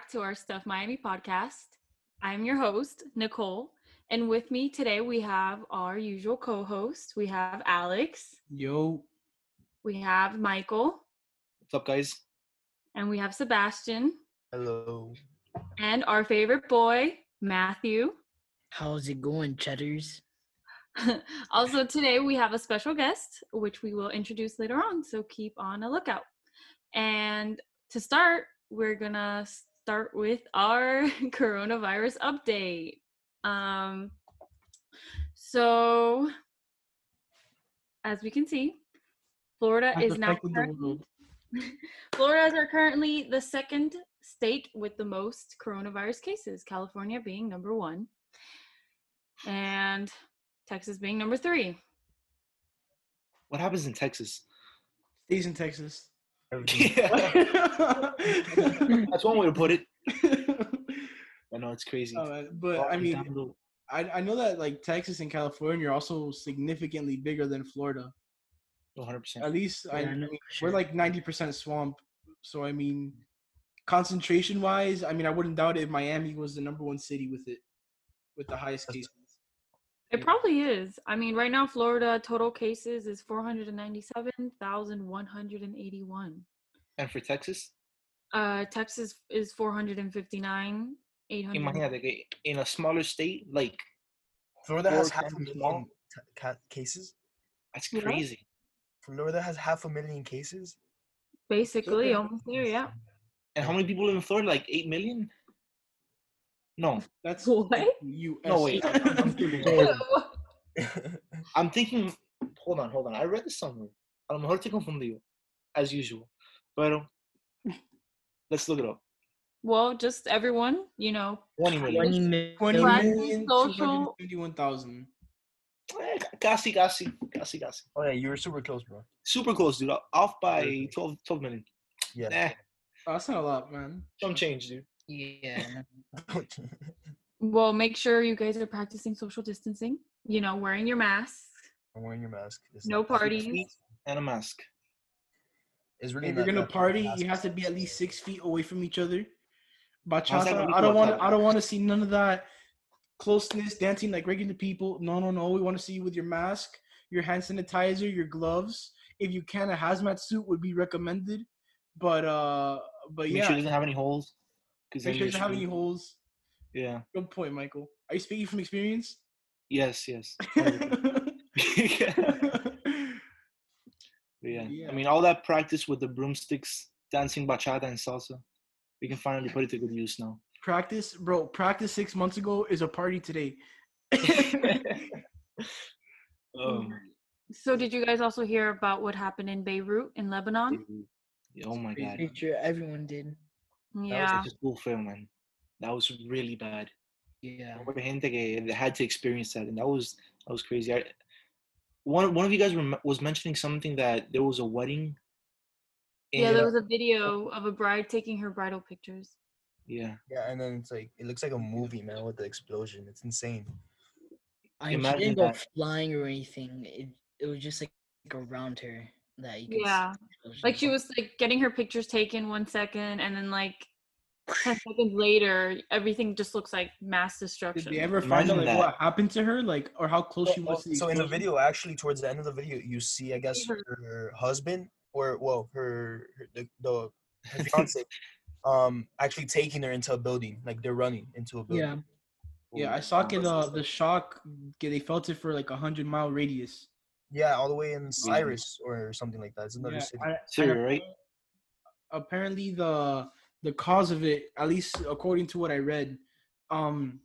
back to our Stuff Miami podcast. I'm your host, Nicole, and with me today we have our usual co-host. We have Alex, Yo, we have Michael, What's up, guys? and we have Sebastian, Hello. and our favorite boy, Matthew. How's it going, Cheddars? also, today we have a special guest, which we will introduce later on, so keep on a lookout. And to start, we're gonna start with our coronavirus update. Um, so, as we can see, Florida is now affected the currently. Florida is currently the second state with the most coronavirus cases. California being number one, and Texas being number three. What happens in Texas? Stays in Texas. Yeah, that's one way to put it. I know it's crazy. Uh, but I mean, I, I know that like Texas and California are also significantly bigger than Florida. 100%. At least I, Yeah, I I know mean, for we're like ninety percent swamp. So I mean, concentration wise, I mean, I wouldn't doubt it if Miami was the number one city with it, with the highest cases. It probably is. I mean, right now, Florida total cases is 497,181. And for Texas, Uh, Texas is 459, 800. imagínate que in a smaller state, like Florida has half a million t- ca- cases. that's Yeah. crazy. Florida has half a million cases. Basically, almost there, yeah. And how many people live in Florida? Like eight million? No, That's What? U.S. No, wait, I'm- I'm kidding. I'm thinking. Hold on, hold on. I read this somewhere. A lo mejor te confundido, as usual. But let's look it up. well, just everyone, you know, 20 million. 20 million. Twenty Practice million two social- hundred fifty-one thousand. Eh, Casi, casi, casi, casi. oh yeah, you were super close, bro. Super close, dude. Off by Perfect. 12, 12 million. Yeah. Eh, Oh, that's not a lot, man. some change, dude. Yeah. well, make sure you guys are practicing social distancing, you know, wearing your masks, I'm wearing your mask. It's no parties. And a mask. It's really If you're gonna party, you have to be at least six feet away from each other. Bachata, I don't want. I don't want to see none of that closeness, dancing like regular people. No, no, no. We want to see you with your mask, your hand sanitizer, your gloves. If you can, a hazmat suit would be recommended. But uh, but Make yeah, sure it doesn't have any holes. Because make sure it doesn't have any holes. Yeah. Good point, Michael. Are you speaking from experience? Yes, yes. But yeah. Yeah. I mean, all that practice with the broomsticks, dancing bachata and salsa, we can finally put it to good use now. practice, bro. Practice six months ago is a party today. Um, So, did you guys also hear about what happened in Beirut in Lebanon? yeah, oh my god. Pretty sure everyone did. That Yeah. was such a cool film, man. That was really bad. Yeah. Hubo gente que they had to experience that, and that was that was crazy. I, one one of you guys were, was mentioning something that there was a wedding. Yeah, there was a video of a bride taking her bridal pictures. yeah. Yeah, and then it's like it looks like a movie, man, with the explosion. It's insane. I she Imagine didn't go that. flying or anything. It it was just like around her that you could see Yeah. the. Like she was like getting her pictures taken one second, and then like ten seconds later, everything just looks like mass destruction. Did destruction. they ever find out like, what happened to her, like, or how close So, she was to the so in the video, actually, towards the end of the video, you see, I guess, her- her husband or well, her, her the, the her fiance, um, actually taking her into a building, like they're running into a building. Yeah. Yeah, I saw it. Uh, the shock. They felt it for like a hundred mile radius. Yeah, all the way in Cyprus or something like that. It's another Yeah, city. I- Syria, and right? Apparently, the the cause of it, at least according to what I read, um,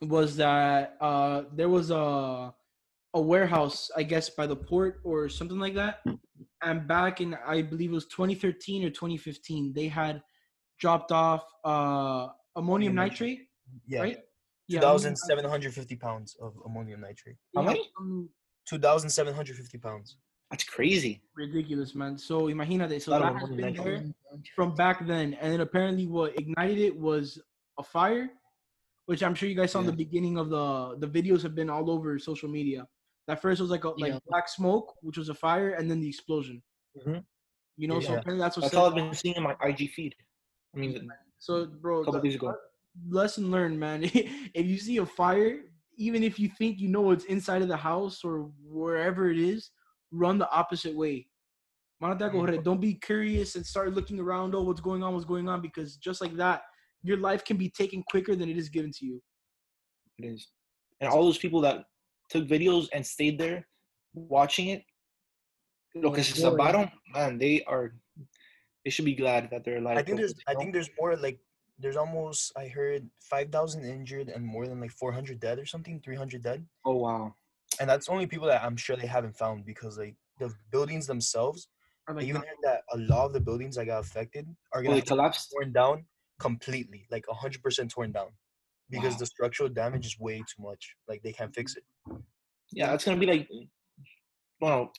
was that uh there was a a warehouse, I guess, by the port or something like that. And back in, I believe it was 2013 or 2015, they had dropped off uh ammonium Ammonium nitrate, yeah, right? two thousand seven hundred fifty pounds of ammonium nitrate. How Yeah, many? um, Two thousand seven hundred fifty pounds. That's crazy. ridiculous, man. So imagínate, so Lot that has been there from back then, and then apparently what ignited it was a fire, which I'm sure you guys saw in the beginning of the the videos have been all over social media. That first was like a like Yeah. black smoke, which was a fire, and then the explosion. Mhm. You know, so apparently that's what. That's all I've been seeing in my IG feed. I mean, So, bro, A couple the- days ago. lesson learned, man. if you see a fire, even if you think you know what's inside of the house or wherever it is, run the opposite way. Mm-hmm. Don't be curious and start looking around. Oh, what's going on? What's going on? Because just like that, your life can be taken quicker than it is given to you. It is. And all those people that took videos and stayed there watching it, lo que se Boy. salvaron, man, they are, they should be glad that they're alive. I think there's I think there's more like there's almost I heard five thousand injured and more than like four hundred dead or something, three hundred dead. Oh wow. And that's only people that I'm sure they haven't found because like the buildings themselves, like even heard that a lot of the buildings that got affected are gonna they have to be collapsed. torn down completely, like hundred percent torn down. Because Wow. the structural damage is way too much. Like they can't fix it. Yeah, it's gonna be like, well,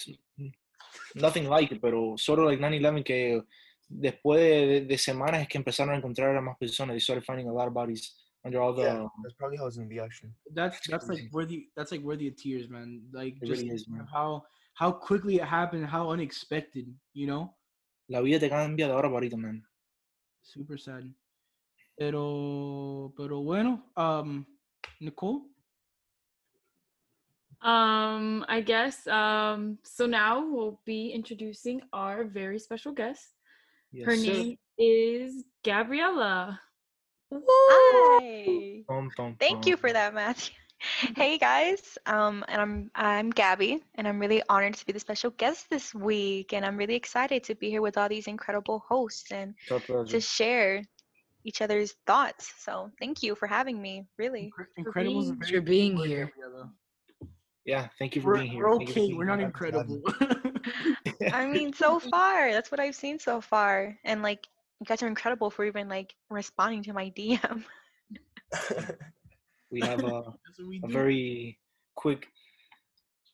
nothing like it, but sort of like 9/11 que después de, de semanas es que empezaron a encontrar a más personas. They started finding a lot of bodies under all the. yeah, that's probably how it's gonna be actually. that's that's like worthy. That's like worthy of tears, man. Like It just really is, man. how how quickly it happened, how unexpected. You know, La vida te cambia de ahora para ahorita, man. super sad. Pero pero bueno, um, Nicole. Um, I guess um so now we'll be introducing our very special guest. Yes, Her sir. name is Gabriella. Hi. Pum, pum, Thank you for that, Matthew. Hey guys, um, and I'm I'm Gabby, and I'm really honored to be the special guest this week, and I'm really excited to be here with all these incredible hosts and It's our pleasure. to share each other's thoughts. So thank you for having me. Really, Incredible. being- for being here. Yeah, thank you for We're, being here. we're Thank okay. being We're not incredible. I mean, so far that's what I've seen so far, and like you guys are incredible for even like responding to my DM. We have a, we a very quick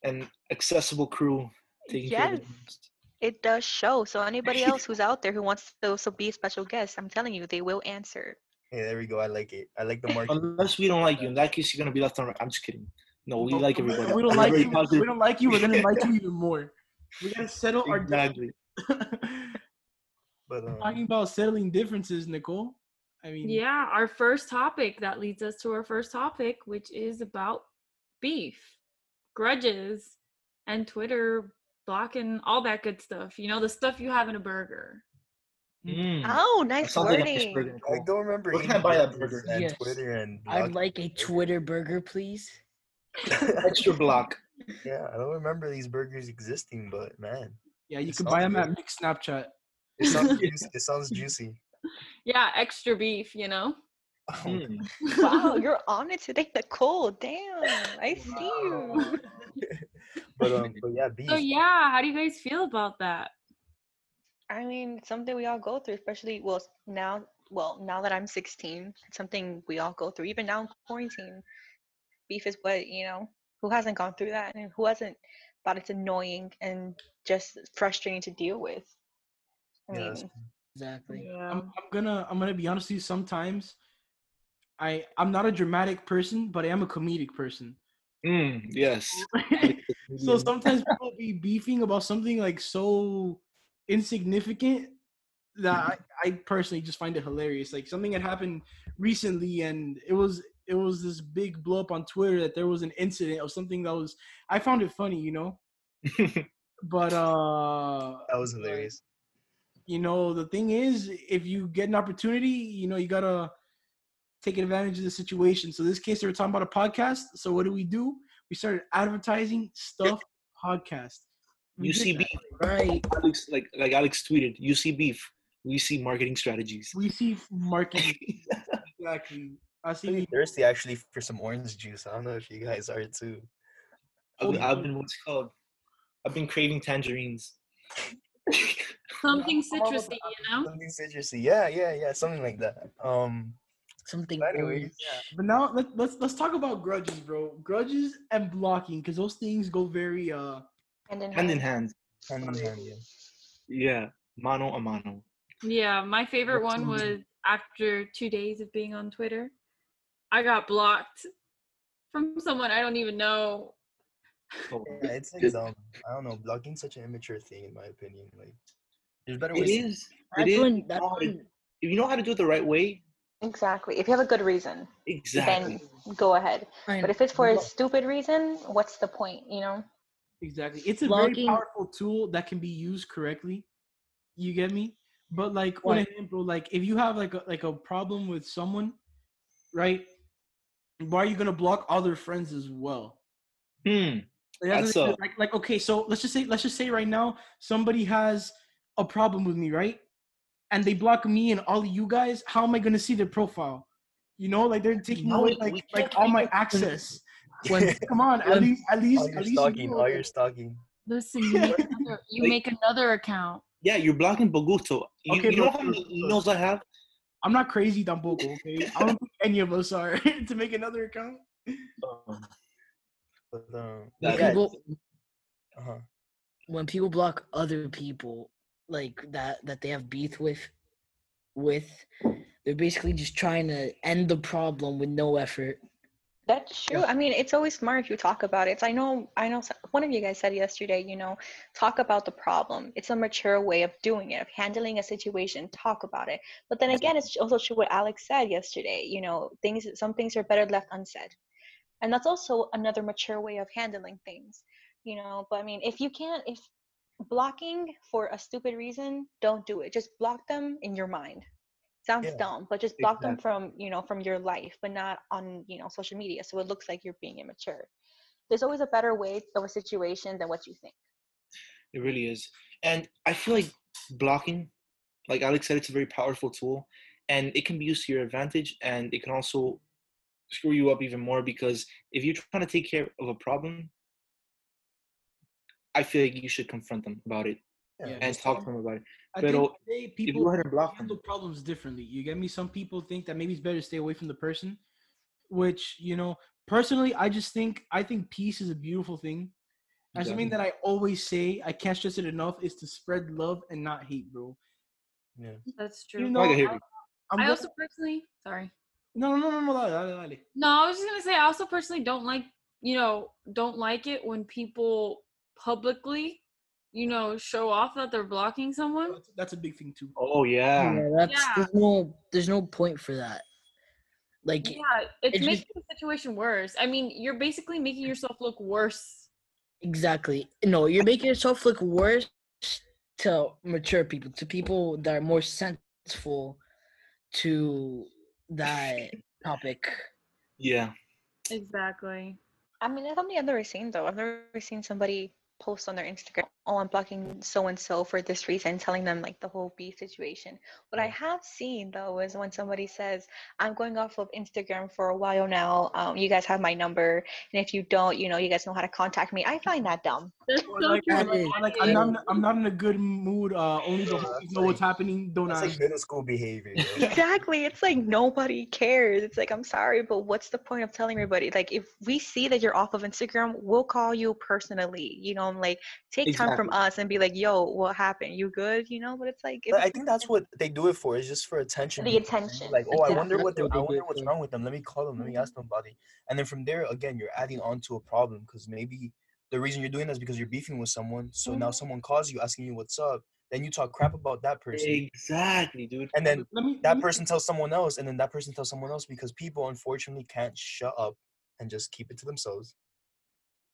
and accessible crew taking care of Yes. it. It does show. So anybody else who's out there who wants to also be a special guest, I'm telling you, they will answer. Hey, there we go. I like it. I like the market. Unless we don't like you. In that case, you're gonna be left on. I'm just kidding. No, we like we- everybody. We don't like you. positive. We don't like you. We're gonna like you even more. We gotta settle our Exactly. But um, talking about settling differences, Nicole. I mean, Yeah, our first topic that leads us to our first topic, which is about beef, grudges, and Twitter blocking all that good stuff. You know, the stuff you have in a burger. Mm. Oh, nice sounds like a fish burger, I don't remember. Where can eating I buy that burger? And Yes. Twitter and. I'd like a. Twitter burger, please. Extra block. Yeah, I don't remember these burgers existing, but man, yeah, you can buy sounds them at good. Mixed Snapchat. it sounds juicy. It sounds juicy. Yeah, extra beef, you know? Mm. Wow, you're on it today, Nicole. Damn, I see you. but um, but yeah, beef. So, yeah, how do you guys feel about that? I mean, something we all go through, especially well now. Well, now that I'm 16, it's something we all go through. Even now in quarantine, beef is what you know. Who hasn't gone through that, and who hasn't thought it's annoying and just frustrating to deal with? I Yeah, mean, that's- Exactly. Yeah. I'm, I'm gonna I'm gonna be honest with you. Sometimes, I I'm not a dramatic person, but I am a comedic person. Mm, yes. so sometimes people be beefing about something like so insignificant that I, I personally just find it hilarious. Like something had happened recently, and it was it was this big blow up on Twitter that there was an incident of something that was I found it funny, you know. But uh, that was hilarious. you know the thing is, if you get an opportunity, you know you gotta take advantage of the situation. So in this case, they were talking about a podcast. So what do we do? We started advertising stuff podcast. We beef. Right. Alex, like like Alex tweeted, you see beef. We see marketing strategies. We see marketing exactly. I see. Pretty thirsty actually for some orange juice. I don't know if you guys are too. I've, I've been what's called. I've been craving tangerines. Something I'm all about citrusy, you know? Something citrusy. Yeah, yeah, yeah. Something like that. Um. Something. But anyways, yeah. But now let, let's let's talk about grudges, bro. Grudges and blocking, because those things go very uh. hand in Hand in hand. hand. Hand in hand, yeah. Yeah. Mano a mano. Yeah, my favorite one was after two days of being on Twitter, I got blocked from someone I don't even know. Oh, Yeah, it's like dumb. I don't know. Blogging's such an immature thing, in my opinion. Like, there's better ways. to- is. It That's is. when. You know how to- if you know how to do it the right way, Exactly. If you have a good reason, Exactly. then go ahead. But if it's for a stupid reason, what's the point? You know? Exactly. It's a very powerful tool that can be used correctly. You get me? But like for example, like if you have like a like a problem with someone, right? Why are you gonna block other friends as well? Hmm. It has That's a- like like okay, so let's just say let's just say right now somebody has a problem with me, right? And they block me and all of you guys. How am I gonna see their profile? You know, like they're taking No, away like like all my it- access. When Come on, at least at least all at your least stalking, you all know- your stalking. Listen, you make another, you Like- make another account. Yeah, you're blocking Boguto. You, Okay, you know but- how many emails I have? I'm not crazy, tampoco. Okay, I don't think any of us are to make another account. Um, But um, That- yeah, people uh-huh. when people block other people like that that they have beef with with they're basically just trying to end the problem with no effort That's true. I mean, it's always smart if you talk about it. It's, I know, I know. One of you guys said yesterday, you know, talk about the problem. It's a mature way of doing it, of handling a situation. Talk about it. But then again, it's also true what Alex said yesterday. You know, things. Some things are better left unsaid, and that's also another mature way of handling things. You know, but I mean, if you can't, if blocking for a stupid reason, don't do it. Just block them in your mind sounds Yeah, dumb but just block them from you know from your life but not on you know social media so it looks like you're being immature there's always a better way of a situation than what you think It really is. And I feel like blocking, like Alex said, it's a very powerful tool and it can be used to your advantage and it can also screw you up even more because if you're trying to take care of a problem, I feel like you should confront them about it Yeah. and talk to them about it. At the end Pero of the If you people go ahead block them, handle problems differently. You get me? Some people think that maybe it's better to stay away from the person, which you know, personally, I just think I think peace is a beautiful thing. And something that I always say, I can't stress it enough, is to spread love and not hate, bro. Yeah. That's true. You I know, can hear I, you. I'm I gonna- also personally, sorry. no, no, no, no, no, dale, dale, dale. No, I was just gonna say I also personally don't like you know don't like it when people publicly you know show off that they're blocking someone. That's, that's a big thing too. Oh yeah. yeah that's Yeah. there's no there's no point for that like Yeah, it's It's making the situation worse. I mean, you're basically making yourself look worse. exactly no you're making yourself look worse to mature people to people that are more sensible to that topic Yeah. Exactly. i mean that's something i've never seen though i've never seen somebody post on their instagram oh i'm blocking so and so for this reason telling them like the whole beef situation what i have seen though is when somebody says i'm going off of instagram for a while now um, you guys have my number and if you don't you know you guys know how to contact me i find that dumb That's so like, true. or That like, is- or like, I'm not, in- I'm not in a good mood. Uh, only the Yeah, homies that's know what's happening. Don't That's ask. like middle school behavior. Exactly. It's like nobody cares. It's like, I'm sorry, but what's the point of telling everybody? Like, if we see that you're off of Instagram, we'll call you personally, you know, and like take time from us and be like, yo, what happened? You good? You know, but it's like, if But I think that's what they do it for. It's just for attention. The you know what I mean? attention, Like, oh, I wonder what they, That's I what they do wonder what's wrong with them. Let me call them. Let me mm-hmm. ask them about it. And then from there, again, you're adding on to a problem because maybe the reason you're doing that is because you're beefing with someone. So now mm-hmm. someone calls you asking you what's up. Then you talk crap about that person, Exactly, dude. and then Let me. let that me- person tells someone else, and then that person tells someone else because people unfortunately can't shut up and just keep it to themselves.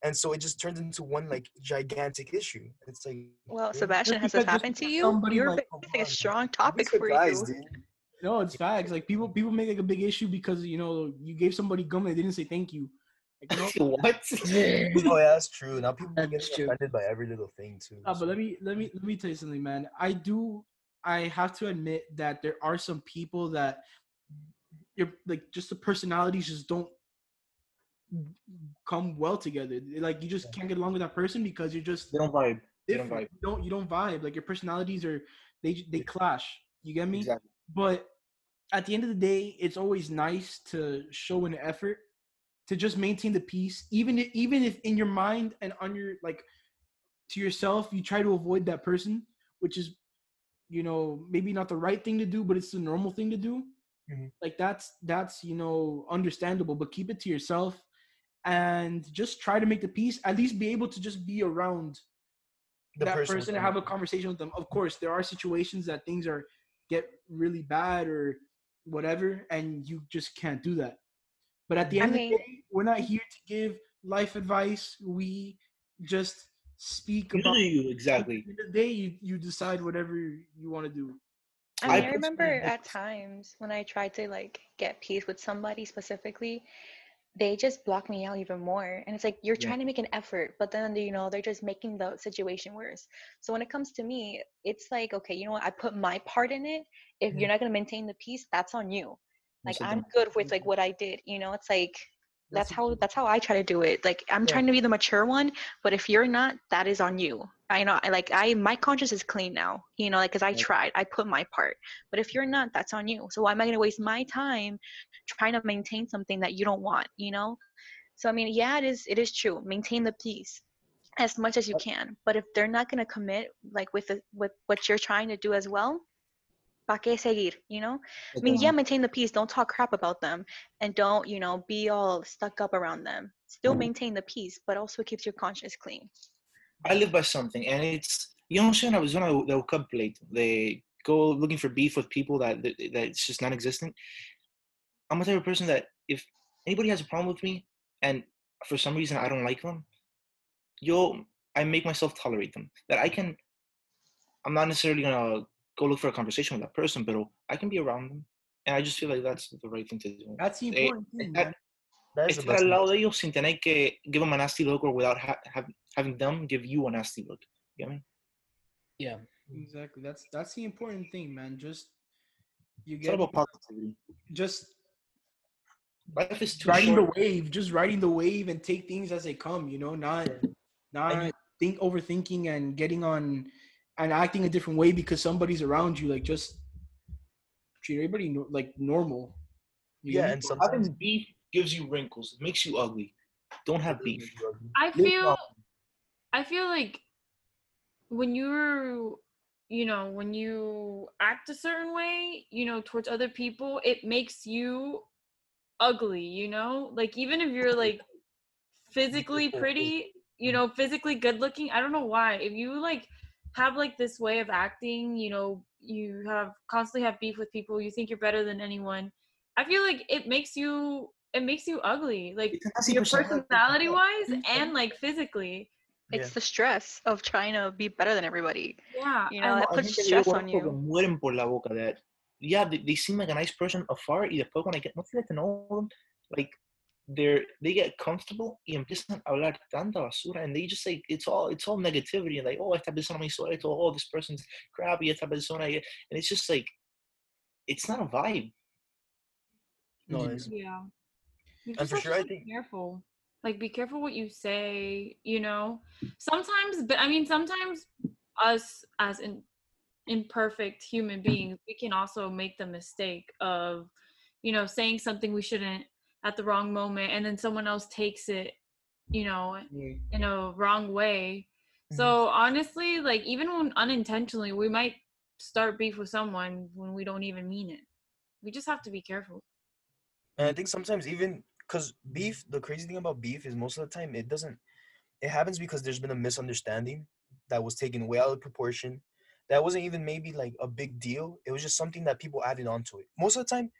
And so it just turns into one like gigantic issue. It's like, well, Sebastian, has this happened to you? somebody, You're like, come facing a strong topic for you. dude. No, it's facts. Like people, people make like a big issue because you know you gave somebody gum and they didn't say thank you. Like, you know, what? Oh, yeah, that's true. Now people get That's true. offended by every little thing too. Uh, so- but let me let me let me tell you something, man. I do. I have to admit that there are some people that you're like just the personalities just don't come well together. Like you just can't get along with that person because you're just They don't vibe. They don't vibe. You don't you don't vibe. Like your personalities are they they clash. You get me? Exactly. But at the end of the day, it's always nice to show an effort to just maintain the peace, even if, even if in your mind and on your like to yourself, you try to avoid that person, which is you know maybe not the right thing to do, but it's the normal thing to do. Mhm. Like that's that's you know understandable, but keep it to yourself and just try to make the peace. At least be able to just be around The that person person, and have a conversation with them. Of course, there are situations that things are get really bad or whatever, and you just can't do that. But at the I end mean- of the day, we're not here to give life advice. We just speak You about. you exactly. At the end of the day, you, you decide whatever you want to do. I I mean, I personally remember at times when I tried to like get peace with somebody specifically, they just block me out even more. And it's like you're Yeah. trying to make an effort, but then you know they're just making the situation worse. So when it comes to me, it's like okay, you know what? I put my part in it. If Mm-hmm. you're not gonna maintain the peace, that's on you. Like I'm good with like what I did. You know, it's like that's That's how that's how I try to do it. Like I'm Yeah. trying to be the mature one, but if you're not, that is on you. I know. I like I my conscience is clean now. You know, like because I Right. tried, I put my part. But if you're not, that's on you. So why am I gonna waste my time trying to maintain something that you don't want? You know. So I mean, yeah, it is. It is true. Maintain the peace as much as you can. But if they're not gonna commit, like with the, with what you're trying to do as well, ¿pa qué seguir? You know. I mean, yeah, maintain the peace. Don't talk crap about them, and don't you know be all stuck up around them. Still mm-hmm. maintain the peace, but also keeps your conscience clean. I live by something, and it's yo no soy una persona de buscar pleito. They go looking for beef with people that that that it's just non-existent. I'm the type of person that if anybody has a problem with me, and for some reason I don't like them, yo, I make myself tolerate them. That I can. I'm not necessarily gonna go look for a conversation with that person, but I can be around them, and I just feel like that's the right thing to do. That's the Eh, important thing, that- man. That is the Estar al thing. lado de ellos sin tener que give them a nasty look or without ha- have, having them give you a nasty look. You know what I mean? Yeah. Exactly. That's that's the important thing, man. Just you It's all get about positivity. just Life is too riding short. the wave, just riding the wave and take things as they come. You know, not not think overthinking and getting on and acting a different way because somebody's around you. Like just treat everybody no, like normal. You Yeah, and sometimes Having beef gives you wrinkles, it makes you ugly. Don't have beef. I feel. I feel like when you're you know, when you act a certain way, you know, towards other people, it makes you ugly, you know? Like even if you're like physically pretty, you know, physically good looking, I don't know why. If you like have like this way of acting, you know, you have constantly have beef with people, you think you're better than anyone. I feel like it makes you it makes you ugly. Like It's a nasty your personality. personality wise mm-hmm. and like physically. It's Yeah. the stress of trying to be better than everybody. Yeah. You know, and- that puts gente que yo stress on you. mueren por la boca that yeah they, they seem like a nice person afar y después when I get once I get to know them like they're they get comfortable y empiezan a hablar tanta basura and they just say it's all it's all negativity and like oh esta persona me hizo esto oh this person's crappy esta persona and it's just like it's not a vibe No, Yeah. it's, Yeah. You And just for have to sure, I be think- careful. Like be careful what you say, you know. Sometimes but I mean sometimes us as in imperfect human beings, we can also make the mistake of, you know, saying something we shouldn't at the wrong moment and then someone else takes it, you know, in a wrong way. So mm-hmm. honestly, like even when unintentionally, we might start beef with someone when we don't even mean it. We just have to be careful. And I think sometimes even because beef, the crazy thing about beef is most of the time it doesn't. It happens because there's been a misunderstanding that was taken way out of proportion. That wasn't even maybe like a big deal. It was just something that people added onto it. Most of the time,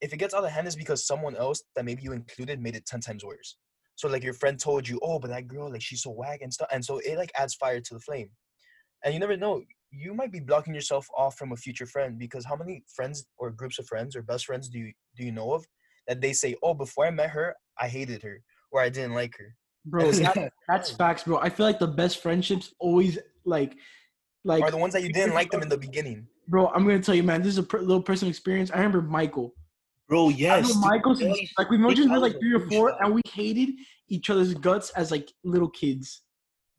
if it gets out of hand, it's because someone else that maybe you included made it ten times worse. So like your friend told you, oh, but that girl like she's so whack and stuff, and so it like adds fire to the flame. And you never know. You might be blocking yourself off from a future friend because how many friends or groups of friends or best friends do you do you know of that they say, "Oh, before I met her, I hated her or I didn't like her." bro. That, that's facts, bro. I feel like the best friendships always like like are the ones that you didn't like them in the beginning. bro. I'm gonna tell you, man. This is a little personal experience. I remember Michael. Bro I yes know dude, Michael they since always- like we've known they each other call like three or four, douchebag. and we hated each other's guts as like little kids.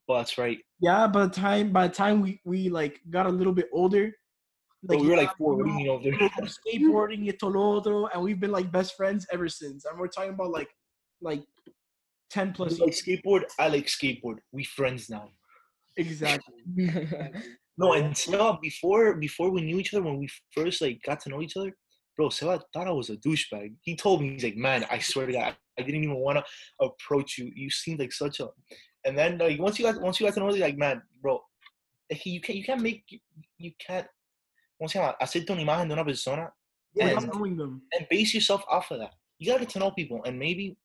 well, that's right Yeah, by the time by the time we we like got a little bit older, Bro, we were yeah, like four you what do know, you mean over we were skateboarding y todo lo otro, and we've been like best friends ever since. And we're talking about like like ten plus You like skateboard I like skateboard we friends now Exactly. No, and Seba, before before we knew each other, when we first like got to know each other, bro, so I thought I was a douchebag. He told me he's like, man, I swear to God, I didn't even want to approach you. You seemed like such a. And then like once you got once you got to know, he's like, man, bro, like, you can't you can't make you can't. ¿Cómo se llama? Hacerte una imagen de una persona Yeah, without and, knowing them. and base yourself off of that. You gotta get to know people, and maybe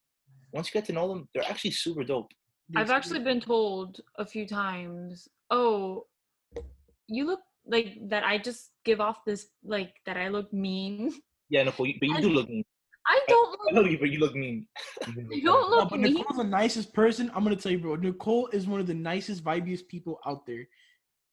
once you get to know them, they're actually super dope. I've actually been told a few times, "Oh, you look like that." I just give off this like that I look mean. Yeah, Nicole, but you do look mean. I don't I look. know you, but you look mean. Even I don't No, look but mean. Nicole's the nicest person. I'm gonna tell you, bro. Nicole is one of the nicest, vibiest people out there.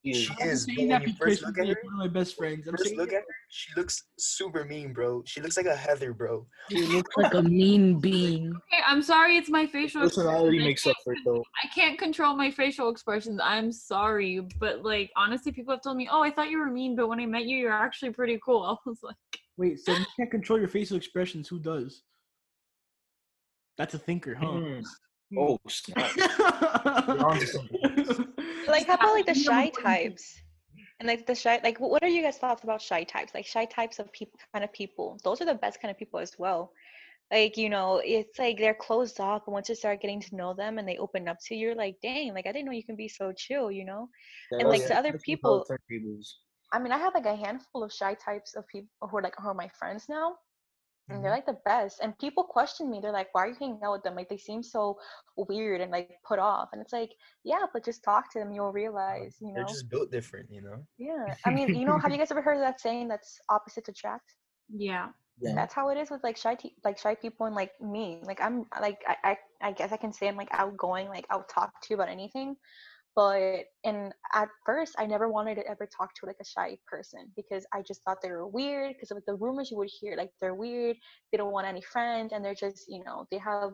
He is. She I'm is, saying but that when you because first look she's at like her, one of my best friends. I'm First saying look at her, she looks super mean, bro. She looks like a Heather, bro. She looks like a mean bean. Okay, I'm sorry. It's my facial. Personality. I makes up for it, though. I can't control my facial expressions. I'm sorry, but like honestly, people have told me, "Oh, I thought you were mean, but when I met you, you're actually pretty cool." I was like, Wait, so you can't control your facial expressions? Who does? That's a thinker, huh? Mm. Oh snap! You're onto something. Like how about like the shy types? And like the shy, like what are you guys' thoughts about shy types? Like shy types of people, kind of people. Those are the best kind of people as well. Like you know, it's like they're closed off, but once you start getting to know them and they open up to you, you're like, dang, like I didn't know you can be so chill, you know. Yeah, And, like, that's- to other people- I mean, I have like a handful of shy types of people who are like who are my friends now, and they're Mhm. like the best. And people question me. They're like, "Why are you hanging out with them? Like they seem so weird and like put off." And it's like, yeah, but just talk to them, you'll realize, you know They're know. just built different, you know. Yeah, I mean, you know, have you guys ever heard of that saying that's opposites attract? "Yeah, Yeah. That's how it is with like shy, te- like shy people and like me. Like I'm like I, I, I guess I can say I'm like outgoing. Like I'll talk to you about anything, but and at first I never wanted to ever talk to like a shy person because I just thought they were weird because of the rumors you would hear. Like they're weird, they don't want any friends, and they're just you know they have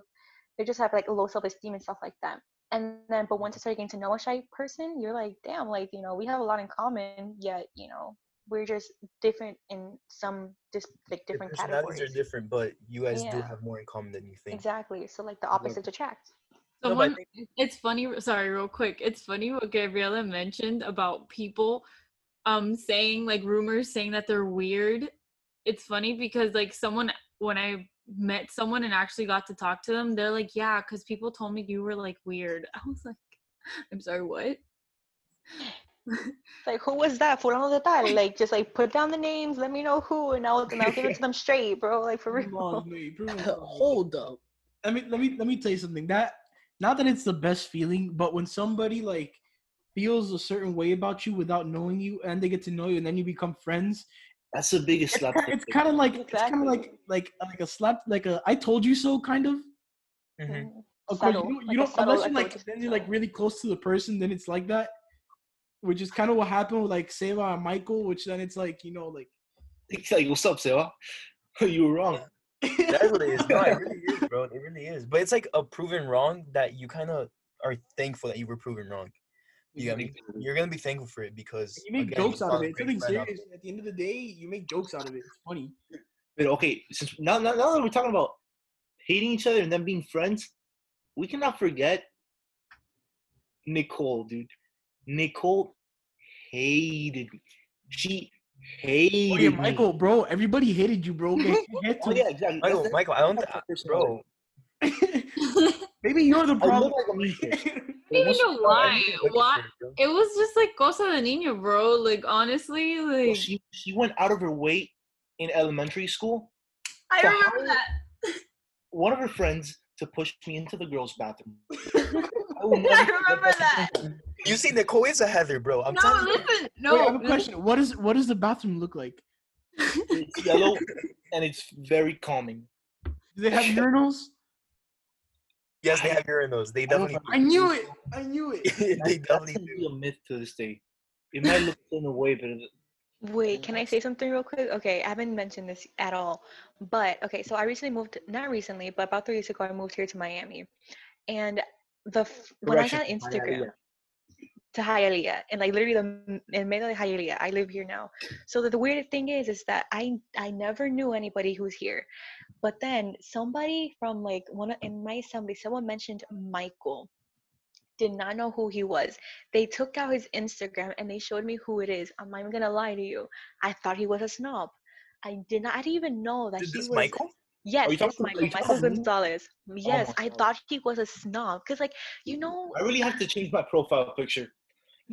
they just have like low self esteem and stuff like that. And then, but once I started getting to know a shy person, you're like, damn, like you know we have a lot in common, yet you know we're just different in some dis- like Your different personalities categories. are different, but you guys do have more in common than you think. Exactly. So like the opposites attract. No, but Someone, it's funny. Sorry, real quick. It's funny what Gabriella mentioned about people, um, saying like rumors saying that they're weird. It's funny because like someone when I met someone and actually got to talk to them, they're like, "Yeah, because people told me you were like weird." I was like, "I'm sorry, what?" Like who was that? Fulano de tal. Like just like put down the names, let me know who, and I'll and I'll give it to them straight, bro. Like for real. on me, prove on me. Hold up. Let me let me let me tell you something. That not that it's the best feeling, but when somebody like feels a certain way about you without knowing you, and they get to know you, and then you become friends. That's the biggest It's, slap. ki- to the it's kind of like it's kind of like like like a slap, like a I told you so kind of. Mhm. Mm, Of course, subtle, you don't, like you don't unless I you're like then you're like really close to the person, then it's like that. Which is kind of what happened with like Seba and Michael, which then it's like you know like It's like, what's up, Seba? you were wrong. That's what it is. No, it really is, bro. It really is. But it's like a proven wrong that you kind of are thankful that you were proven wrong. You got me? You're gonna be thankful for it because you make again, jokes out of it. It's great something friend out serious. At the end of the day, you make jokes out of it. It's funny. But okay, since now, now, now that we're talking about hating each other and then being friends, we cannot forget Nicole, dude. Nicole hated me. She hated Oh yeah, me. Michael, bro. Everybody hated you, bro. Get your head Oh yeah, exactly. Michael, That's- Michael, I don't, that's th- bro. Maybe you're the I problem. look like a. I don't even know bro, why. Why? it, was just like cosa de niño, bro. Like honestly, Well, like she she went out of her way in elementary school. I remember how- that. One of her friends to push me into the girls' bathroom. I, I remember that. You see, Nicole is a Heather, bro. I'm No, telling you. listen, Wait, I no. have a question. What is what does the bathroom look like? It's yellow and it's very calming. Do they have urinals? Yes, they have urinals. They definitely. I knew it. I knew it. they That's definitely gonna do. a myth to this day. It might look in a way, but it- Wait, can I say something real quick? Okay, I haven't mentioned this at all. But okay, so I recently moved, not recently, but about three years ago, I moved here to Miami. And the f- when I got Instagram to Hialeah, and like literally the in medio de Hialeah, I live here now. So the, the weird thing is, is that I I never knew anybody who's here, but then somebody from like one of, in my assembly, someone mentioned Michael. Did not know who he was. They took out his Instagram and they showed me who it is. I'm not even gonna lie to you. I thought he was a snob. I did not. I didn't even know that Is he this was. Michael? Yes, you it's talking- are Michael. Michael talking about me? Gonzalez. Yes, my I God. thought he was a snob. Cause like you mm-hmm. know, I really have to change my profile picture.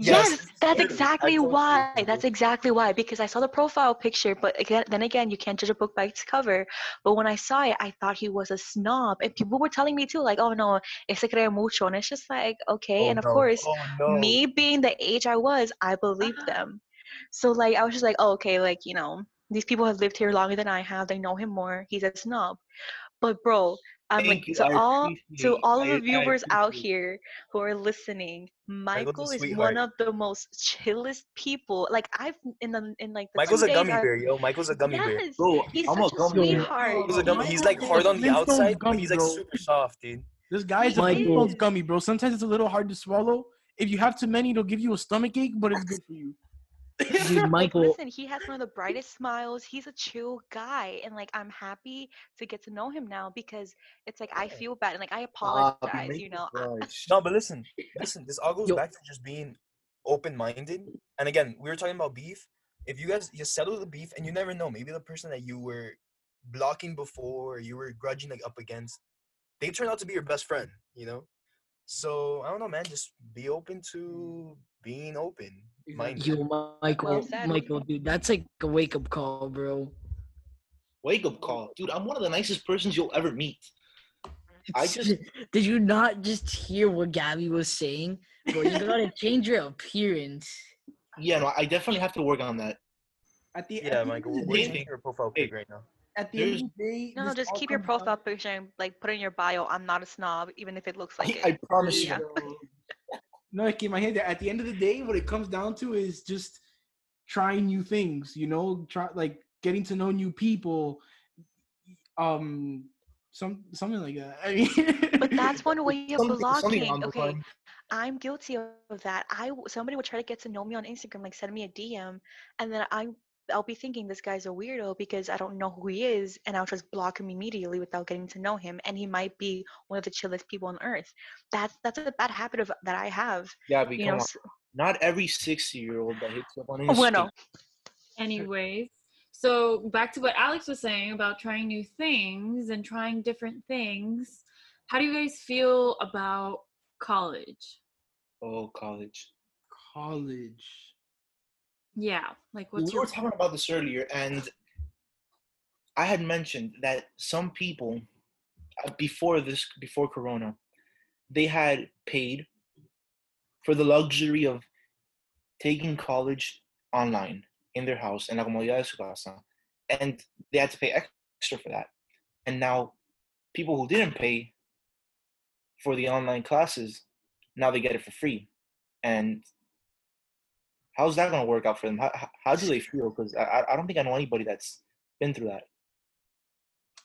Yes, Yes, that's exactly why. That's exactly why. Because I saw the profile picture, but again, then again, you can't judge a book by its cover. But when I saw it, I thought he was a snob, and people were telling me too, like, "Oh no, ese cree mucho," and it's just like, okay. Oh and of no. course, Oh no. me being the age I was, I believed them. So like, I was just like, oh, okay, like you know, these people have lived here longer than I have. They know him more. He's a snob. But bro, I'm Thank like you. to I all to all of I- the I viewers out here who are listening, Michael's Michael is sweetheart. one of the most chillest people. Like I've in the in like the Michael's a gummy bear, yo. Michael's a gummy bear. Yes, Bro, he's I'm such a gummy bear. sweetheart. He's a gummy. He's like hard on the Flintstones outside, but he's like bro. super soft, dude. This guy's a Michael- Flintstones gummy, bro. Sometimes it's a little hard to swallow. If you have too many, it'll give you a stomach ache, but it's good for you. Dude, Michael. listen, he has one of the brightest smiles. He's a chill guy, and like I'm happy to get to know him now because it's like I feel bad and like I apologize. make You know, No, but listen, listen. This all goes Yo. back to just being open-minded. And again, we were talking about beef. If you guys you settle the beef, and you never know, maybe the person that you were blocking before, or you were grudging like up against, they turn out to be your best friend. You know. So I don't know, man. Just be open mm. to being open minded. Yo, Michael, said. Michael, dude, that's like a wake up call, bro. Wake up call, dude. I'm one of the nicest persons you'll ever meet. I just- did you not just hear what Gabby was saying? Bro, you gotta change your appearance. Yeah, no, I definitely have to work on that. At the, Yeah, Michael. end of We're the day- day, changing your profile Hey. pic right now. at the end of the day, no, just keep your comes down- profile picture and like put in your bio. I'm not a snob, even if it looks like I, it. I promise Yeah. you. No, I keep my head. At the end of the day, what it comes down to is just trying new things. You know, try like getting to know new people. Um, some something like that. I mean, But that's one way of Something- something blocking. Okay, line. I'm guilty of that. I somebody would try to get to know me on Instagram, like send me a DM, and then I I'll be thinking this guy's a weirdo because I don't know who he is, and I'll just block him immediately without getting to know him, and he might be one of the chillest people on earth. That's that's a bad habit of that I have. Yeah, You come know, on. s- Not every 60 year old that hits up on Instagram. bueno. Anyways, so back to what Alex was saying about trying new things and trying different things. How do you guys feel about college? Oh, college. college. Yeah, like what's we your were talking about this earlier, and I had mentioned that some people uh, before this, before Corona, they had paid for the luxury of taking college online in their house en la comodidad de su casa, and they had to pay extra for that. And now, people who didn't pay for the online classes, now they get it for free, and how's that going to work out for them? How, how, how do they feel? Because I, I- I don't think I know anybody that's been through that.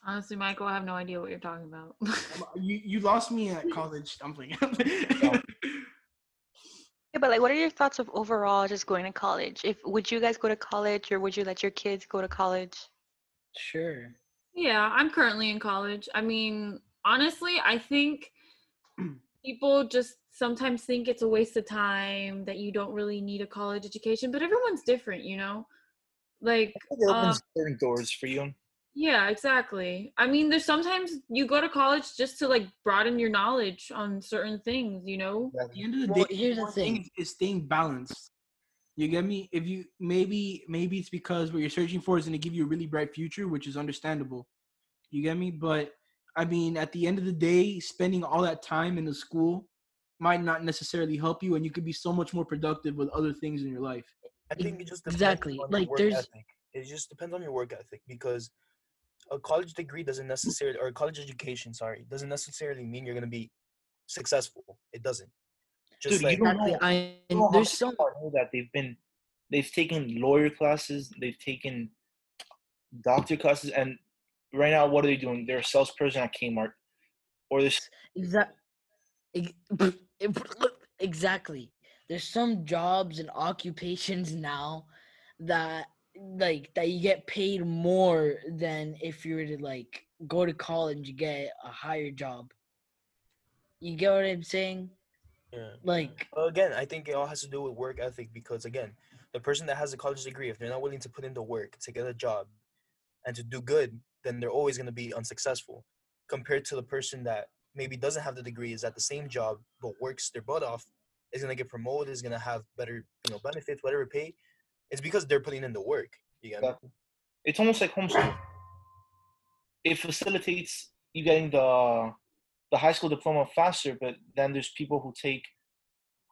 honestly, Michael? I have no idea what you're talking about. Um, You you lost me at college. I'm playing. Yeah, but like, what are your thoughts of overall just going to college? If would you guys go to college, or would you let your kids go to college? Sure. Yeah, I'm currently in college. I mean, honestly, I think people just sometimes think it's a waste of time that you don't really need a college education, but everyone's different, you know? Like, it opens uh, certain doors for you. yeah, exactly. I mean, there's sometimes you go to college just to like broaden your knowledge on certain things, you know? At the end of the Well, day, here's the thing. is, is staying balanced. You get me? If you maybe maybe it's because what you're searching for is going to give you a really bright future, which is understandable. You get me? But I mean, at the end of the day, spending all that time in the school might not necessarily help you, and you could be so much more productive with other things in your life. I think it just depends Exactly, on your like, work there's- ethic. It just depends on your work ethic because a college degree doesn't necessarily or a college education, sorry, doesn't necessarily mean you're gonna be successful. It doesn't. Just Dude, like you don't Exactly. know- I You know there's many some know that they've been, they've taken lawyer classes, they've taken doctor classes, and right now, what are they doing? They're a salesperson at Kmart, or this. Exact. Exactly. There's some jobs and occupations now that like that you get paid more than if you were to like go to college and get a higher job. You get what I'm saying? yeah. Like Well, again, I think it all has to do with work ethic because again, the person that has a college degree, if they're not willing to put in the work to get a job and to do good, then they're always gonna be unsuccessful. Compared to the person that maybe doesn't have the degree, is at the same job but works their butt off is gonna get promoted, is gonna have better, you know, benefits, whatever pay. It's because they're putting in the work. You get me? Exactly. It's almost like homeschool. It facilitates you getting the the high school diploma faster, but then there's people who take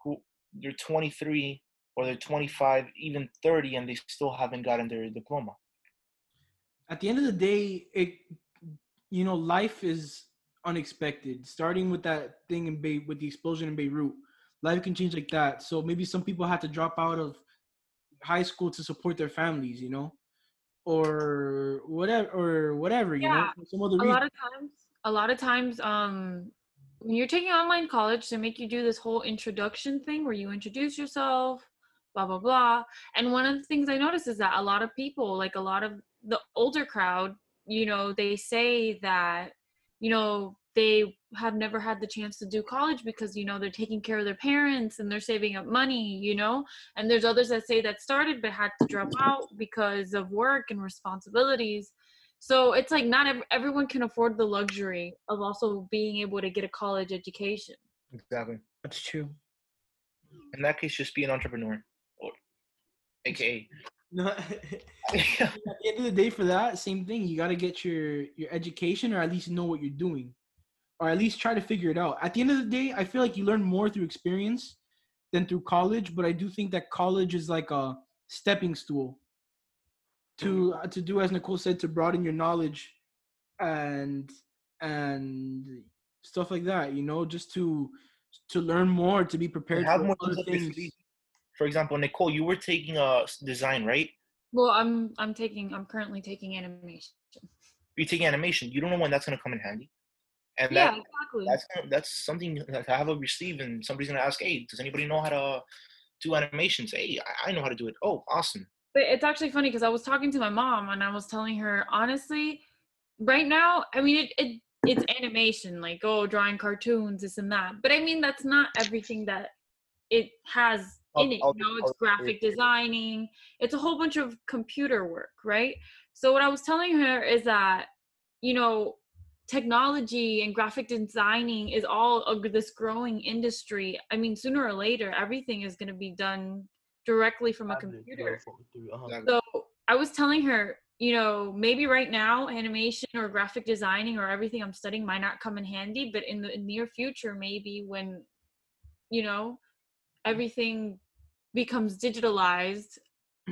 who they're 23 or they're 25, even 30, and they still haven't gotten their diploma. At the end of the day, it you know life is unexpected. Starting with that thing in Bay with the explosion in Beirut, life can change like that. So maybe some people had to drop out of high school to support their families, you know, or whatever, or whatever, you know, for some other a reason. lot of times a lot of times um when you're taking online college they make you do this whole introduction thing where you introduce yourself blah blah blah and one of the things i noticed is that a lot of people like a lot of the older crowd you know they say that you know they have never had the chance to do college because you know they're taking care of their parents and they're saving up money you know and there's others that say that started but had to drop out because of work and responsibilities so it's like not ev- everyone can afford the luxury of also being able to get a college education. Exactly. That's true. In that case, just be an entrepreneur, or AKA. No, at the end of the day, for that same thing, you got to get your your education, or at least know what you're doing, or at least try to figure it out. At the end of the day, I feel like you learn more through experience than through college. But I do think that college is like a stepping stool to uh, to do as Nicole said to broaden your knowledge and and stuff like that. You know, just to to learn more, to be prepared for more other things up your things. sleeve. For example, Nicole, you were taking uh, a design, right? Well, I'm I'm taking I'm currently taking animation. You're taking animation. You don't know when that's gonna come in handy, and Yeah, that exactly. that's that's something that I have your sleeve, and somebody's gonna ask, "Hey, does anybody know how to do animations?" Hey, I, I know how to do it. Oh, awesome. But it's actually funny because I was talking to my mom and I was telling her honestly, right now, I mean it, it it's animation, like oh drawing cartoons, this and that. But I mean that's not everything that it has in it. You know, it's graphic designing, it's a whole bunch of computer work, right? So what I was telling her is that, you know, technology and graphic designing is all of this growing industry. I mean, sooner or later, everything is going to be done directly from a computer. a phone, through-. Exactly. So I was telling her, you know, maybe right now animation or graphic designing or everything I'm studying might not come in handy, but in the near future, maybe when, you know, everything becomes digitalized,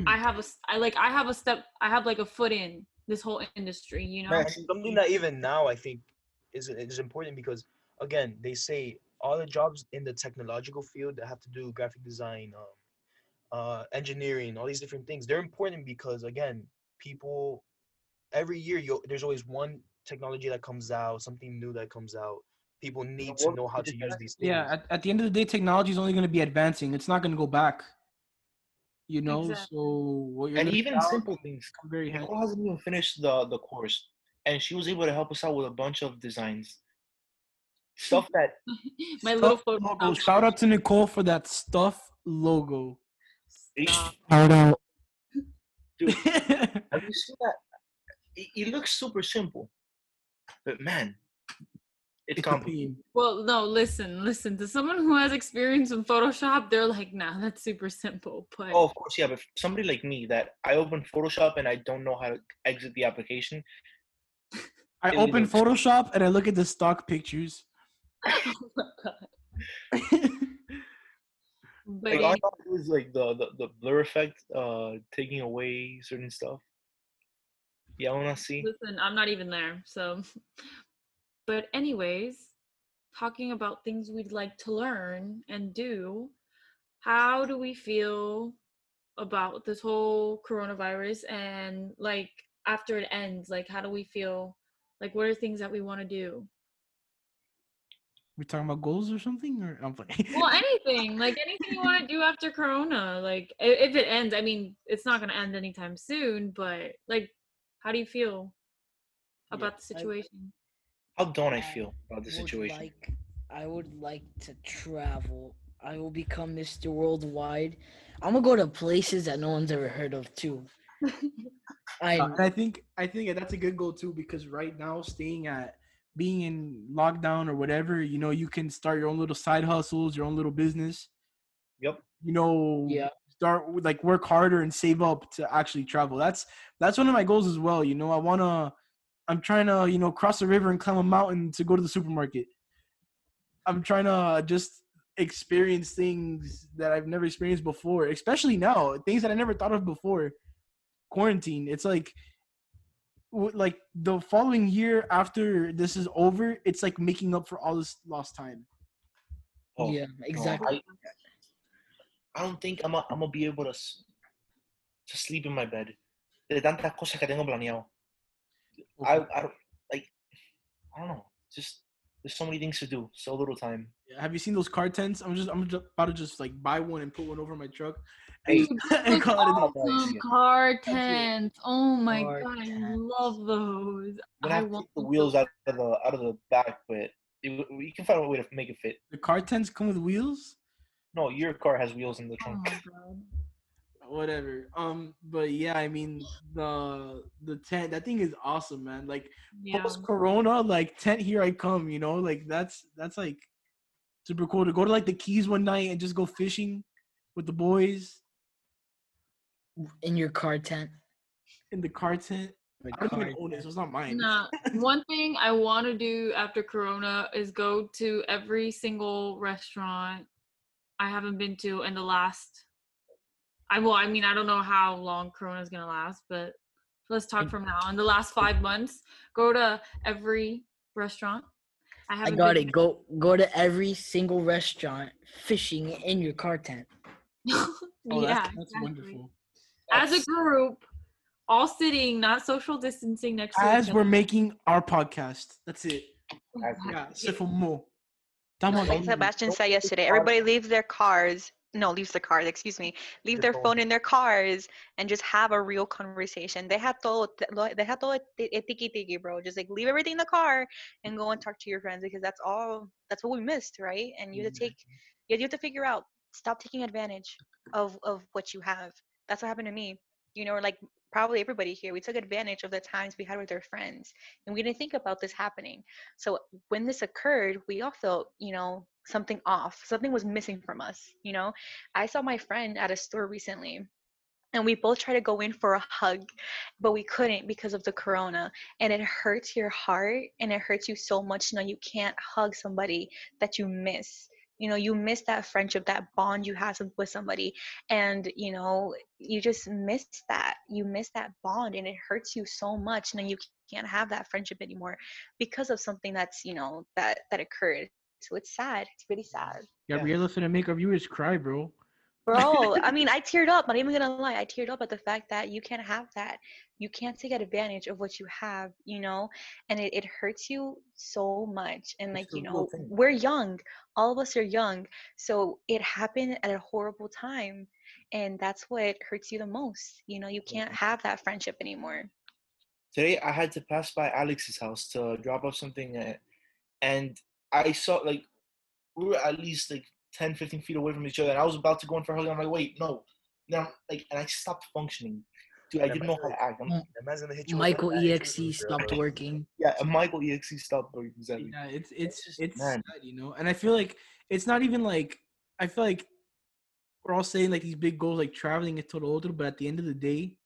I have a i like, I have a step, I have like a foot in this whole industry, you know? And something that even now I think is is important because again they say all the jobs in the technological field that have to do graphic design, um, uh, engineering, all these different things, they're important because again, people every year you there's always one technology that comes out, something new that comes out. People need to know how to use these things. Yeah, at, at the end of the day, technology is only going to be advancing. It's not going to go back. You know, Exactly. so what you're and even sell simple things. come very handy. Nicole hasn't even finished the the course, and she was able to help us out with a bunch of designs, stuff that My little Stuff photo. logo. Shout out to Nicole for that stuff logo. Stop. Shout out. Dude, have you seen that? It, it looks super simple, but man, it's, it's complicated. pain. Well, no, listen, listen. To someone who has experience in Photoshop, they're like, nah, that's super simple. But Oh, of course, yeah. But somebody like me that I open Photoshop and I don't know how to exit the application. I It open looks- Photoshop and I look at the stock pictures. oh my God. But Like, all I any- know to do is like the, the the blur effect, uh, taking away certain stuff. Yeah, I wanna see. listen, I'm not even there. So, but anyways, talking about things we'd like to learn and do, how do we feel about this whole coronavirus and like after it ends? Like, how do we feel? Like, what are things that we want to do? We're talking about goals or something, or I'm playing. well anything like anything you want to do after corona like if it ends i mean it's not going to end anytime soon but like how do you feel Yeah, about the I- situation How don't I I feel about the situation? Like, I would like to travel. I will become Mr. Worldwide. I'm gonna go to places that no one's ever heard of too. I Uh, I think I think that's a good goal too because right now staying at being in lockdown or whatever, you know, you can start your own little side hustles, your own little business, Yep. you know, Yeah. start like work harder and save up to actually travel. That's that's one of my goals as well. You know, I wanna I'm trying to, you know, cross a river and climb a mountain to go to the supermarket. I'm trying to uh, just experience things that I've never experienced before, especially now, things that I never thought of before. Quarantine. It's like like the following year after this is over, it's like making up for all this lost time. Oh, yeah, no, exactly. I, I don't think I'm gonna I'm gonna be able to to sleep in my bed. De tantas cosas que tengo planeado. I, I don't like I don't know. Just there's so many things to do, so little time. Have you seen those car tents? I'm just I'm just about to just like buy one and put one over my truck. Hey, Dude, and those call it a day. awesome car tents. Oh my Car god, I love those. I'm gonna I want take the wheels out of the out of the back, but it, you can find a way to make it fit. The car tents come with wheels. No, your car has wheels in the Oh trunk. my god. Whatever. Um, but yeah, I mean the the tent. That thing is awesome, man. Like Yeah. post Corona, like tent here I come. You know, like that's that's like super cool to go to like the Keys one night and just go fishing with the boys In your car tent. in the car tent. The I don't even own it, so it's not mine. Nah, one thing I want to do after Corona is go to every single restaurant I haven't been to in the last. I well, I mean, I don't know how long Corona is gonna last, but let's talk from now. In the last five months, go to every restaurant. I I got been- it. Go go to every single restaurant fishing in your car tent. Oh, yeah, that's, that's exactly. wonderful. As a group, all sitting, not social distancing next to As each we're making our podcast. That's it. Exactly. Yeah, c'est for mo. Like. Sebastian said yesterday, everybody leaves their cars. No, leaves the cars. Excuse me. Leave Their their phone. phone in their cars and just have a real conversation. They have todo, they have todo eh, tiki tiki, bro. Just like leave everything in the car and go and talk to your friends because that's all. That's what we missed, right? And you have to take. Mm-hmm. You have to figure out. Stop taking advantage of of what you have. That's what happened to me. You know, like probably everybody here, we took advantage of the times we had with our friends, and we didn't think about this happening. So when this occurred, we all felt, you know, something off. Something was missing from us, you know. I saw my friend at a store recently and we both tried to go in for a hug, but we couldn't because of the corona. And it hurts your heart and it hurts you so much to know you can't hug somebody that you miss. You know, you miss that friendship, that bond you have with somebody. And, you know, you just miss that. You miss that bond and it hurts you so much. And you can't have that friendship anymore because of something that's, you know, that that occurred. So it's sad. It's really sad. Gabriela finna make our viewers cry, bro. Bro, I mean, I teared up. I'm not even gonna lie, I teared up at the fact that you can't have that. You can't take advantage of what you have, you know, and it, it hurts you so much. And like, you know, thing. we're young. All of us are young. So it happened at a horrible time. And that's what hurts you the most. You know, you can't have that friendship anymore. today I had to pass by Alex's house to drop off something, uh, and I saw like we were at least like 10, 15 feet away from each other, and I was about to go in for a hug. I'm like, wait, no, no, like, and I stopped functioning. Dude, I didn't know how to act. I'm, Mm. That hit you. Michael EXE stopped working. yeah, Michael EXE stopped working exactly. Yeah, it's it's just- it's sad, you know. And I feel like it's not even like I feel like we're all saying like these big goals like traveling todo otro, but at the end of the day,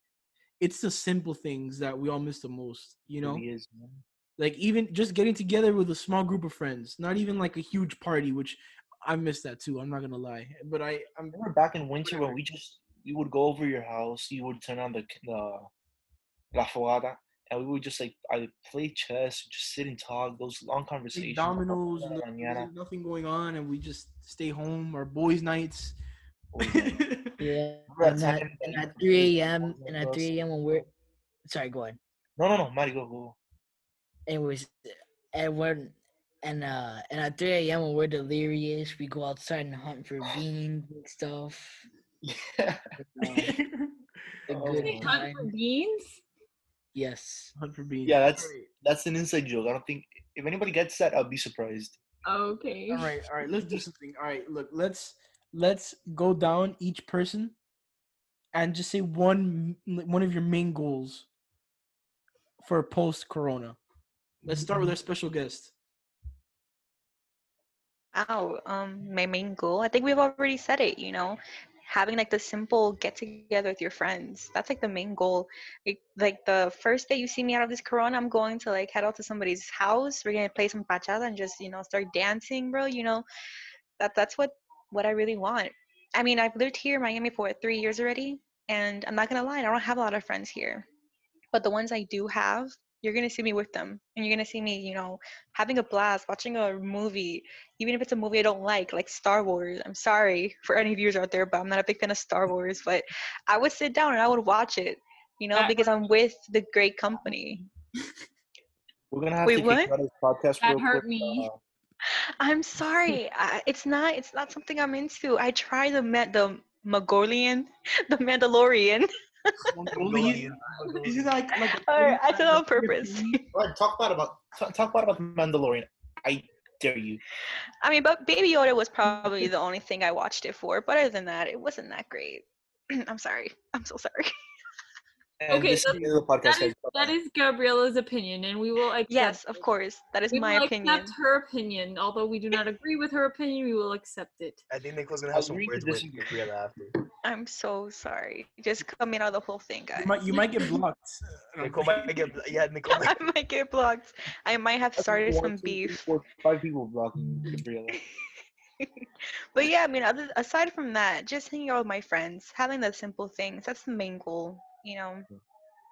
it's the simple things that we all miss the most, you know? Really is, man. Like even just getting together with a small group of friends, not even like a huge party, which I miss that too. I'm not gonna lie, but I I'm Remember back in winter when we just we would go over your house, you would turn on the the la fogata, and we would just like either play chess, just sit and talk. Those long play conversations. Oh, dominoes, hasta and la there's mañana. nothing going on, and we just stay home. Our boys' nights. Oh, yeah. Yeah. Remember that And at, and at 3 a.m. And at 3 a.m. when we're sorry, go on. No, no, no, Mari, go, go. Anyways, and when and uh and at 3 a.m. when we're delirious, we go outside and hunt for beans and stuff. Yeah. A Oh. Hunt for beans. Yes. Hunt for beans. Yeah, that's that's an inside joke. I don't think if anybody gets that, I'll be surprised. Okay. all right, all right. Let's do something. All right, look, let's let's go down each person, and just say one one of your main goals for post Corona. Let's start with our special guest. Oh, Um, my main goal, I think we've already said it, you know, having like the simple get together with your friends. That's like the main goal. Like, like the first day you see me out of this corona, I'm going to like head out to somebody's house. We're gonna play some bachata and just, you know, start dancing, bro. You know, that that's what what I really want. I mean, I've lived here in Miami for three years already, and I'm not gonna lie, I don't have a lot of friends here. But the ones I do have, you're gonna see me with them, and you're gonna see me, you know, having a blast, watching a movie, even if it's a movie I don't like, like Star Wars. I'm sorry for any viewers out there, but I'm not a big fan of Star Wars. But I would sit down and I would watch it, you know, That because I'm with the great company. We're gonna have Wait, to what? kick out this podcast That real hurt quick. me. Uh, I'm sorry, I, it's not. It's not something I'm into. I tried the Ma- the Magolian, the Mandalorian. Mongolian? Is it like like? a Alright, I Korean did it on purpose. European? Go ahead, talk about about talk, talk about about Mandalorian. I dare you. I mean, but Baby Yoda was probably the only thing I watched it for. But other than that, it wasn't that great. I'm sorry. I'm so sorry. And Okay, this so is the end of the podcast. That is, guys. that Bye-bye. is Gabriella's opinion, and we will accept. Yes, of course. That is We my will opinion. accept her opinion, although we do not agree with her opinion. We will accept it. I think Nicole's gonna have some Agree words with disagree. Gabriella after. I'm so sorry. Just coming out of the whole thing, guys. You might you might get blocked. Nicole might get yeah. Nicole. I Might, might get blocked. I might have started one, some two, beef. four, five people blocking Gabriella. but yeah, I mean, other, aside from that, just hanging out with my friends, having the simple things, that's the main goal. You know,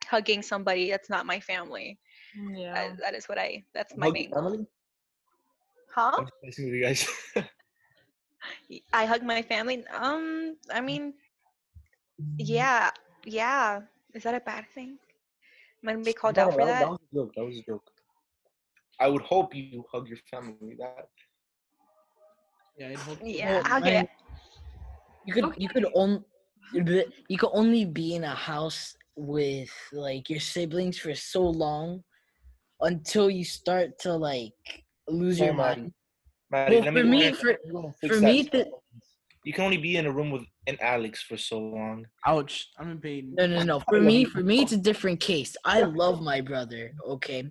hugging somebody that's not my family. Mm, yeah. That, that is what I, that's my Hug main family? Huh? I'm with you guys. Y- I hug my family. Um, I mm. mean, mm. yeah, yeah. Is that a bad thing? Am I gonna be called out for that, that? that was a joke. That was a joke. I would hope you hug your family. That Yeah, I'd hope. Yeah, Well, okay. You could you could only you could only be in a house with like your siblings for so long until you start to like lose your mind. Maddie, Well, for me- for- me go and fix for me, stuff. The- you can only be in a room with an Alex for so long. Ouch! I'm in pain. No, no, no. For me, for me, it's a different case. I love my brother. Okay,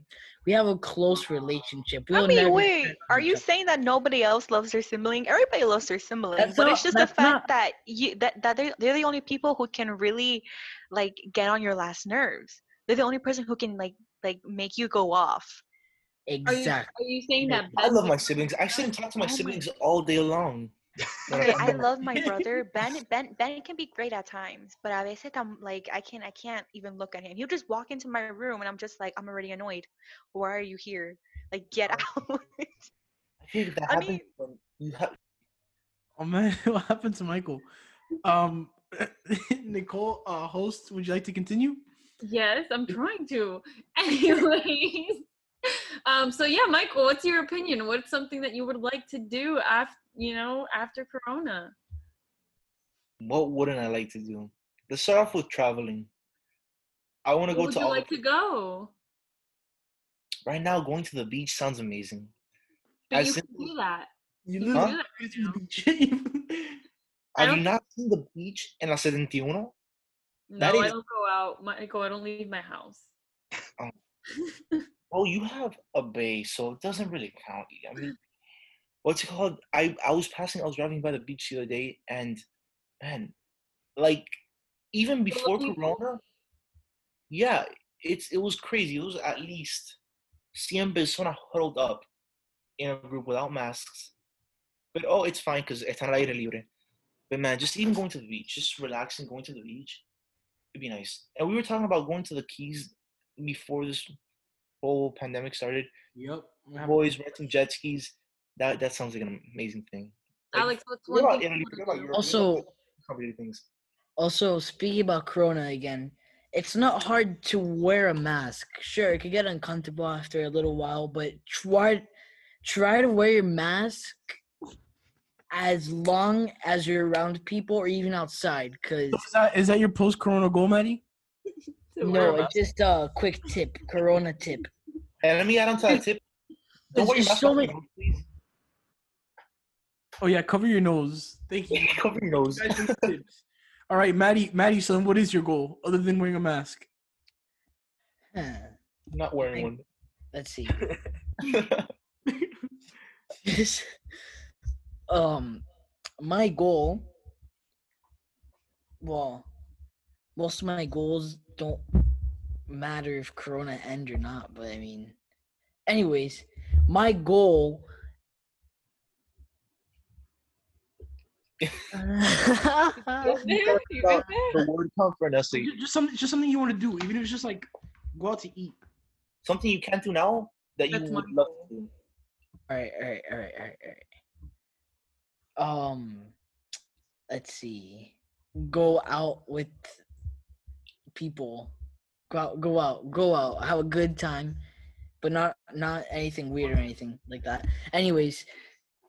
we have a close relationship. We'll mean, wait, are you saying that nobody else loves their sibling? Everybody loves their sibling, That's but not- it's just the fact not- that you that, that they're, they're the only people who can really like get on your last nerves. They're the only person who can like like make you go off. Are you, Exactly. are you saying that? I love my siblings. I sit and talk to my- siblings all day long. When Okay, I'm I done. love my brother. Ben Ben Ben can be great at times, but a veces I'm like I can't I can't even look at him. He'll just walk into my room and I'm just like I'm already annoyed. Why are you here? Like get out. I feel like that I happens mean- when you have Oh man, what happened to Michael? Um, Nicole, uh, host, would you like to continue? Yes, I'm trying to. Anyways, um, so yeah, Michael, what's your opinion? What's something that you would like to do after, you know, after Corona? what wouldn't I like to do? Let's start off with traveling. I want to Where go would to you all like to go? right now. Going to the beach sounds amazing. But As you can do that. You You Huh? do that right the beach. I Have don't- you not seen the beach in La 71? No, That I don't go out. Michael, I don't leave my house. Well, oh. oh, you have a bay, so it doesn't really count. I mean, what's it called? I I was passing. I was driving by the beach the other day, and man, like even before? Corona, yeah, it's it was crazy. It was at least cien personas huddled up in a group without masks. But oh, it's fine because it's al aire libre. But man, just even going to the beach, just relaxing, going to the beach, it'd be nice. And we were talking about going to the Keys before this whole pandemic started. Yep. Boys renting jet skis. That that sounds like an amazing thing. Like, Alex, what's about Italy, about? Europe, Also, things. Also, speaking about Corona again, it's not hard to wear a mask. Sure, it could get uncomfortable after a little while, but try try to wear your mask as long as you're around people or even outside. Cause So is that is that your post Corona goal, Maddie? To wear a no, it's just a quick tip, Corona tip. And let me add on to that tip. Don't wear your mask so off many- your please. Oh yeah, cover your nose. Thank you. Cover your nose. Guys, these tips. All right, Maddie, Maddie, son, what is your goal other than wearing a mask? Huh, Not wearing one. let's see. Just um, my goal. Well, most of my goals don't matter if Corona end or not, but I mean, anyways, my goal. You good there? You good there? The word come for Nestle. Just something, just something you want to do, even if it's just like go out to eat. Something you can't do now that you That's would love to do. All right, all right, all right, all right, all right. Um, let's see. Go out with people. Go out, go out, go out. Have a good time, but not not anything weird or anything like that. Anyways,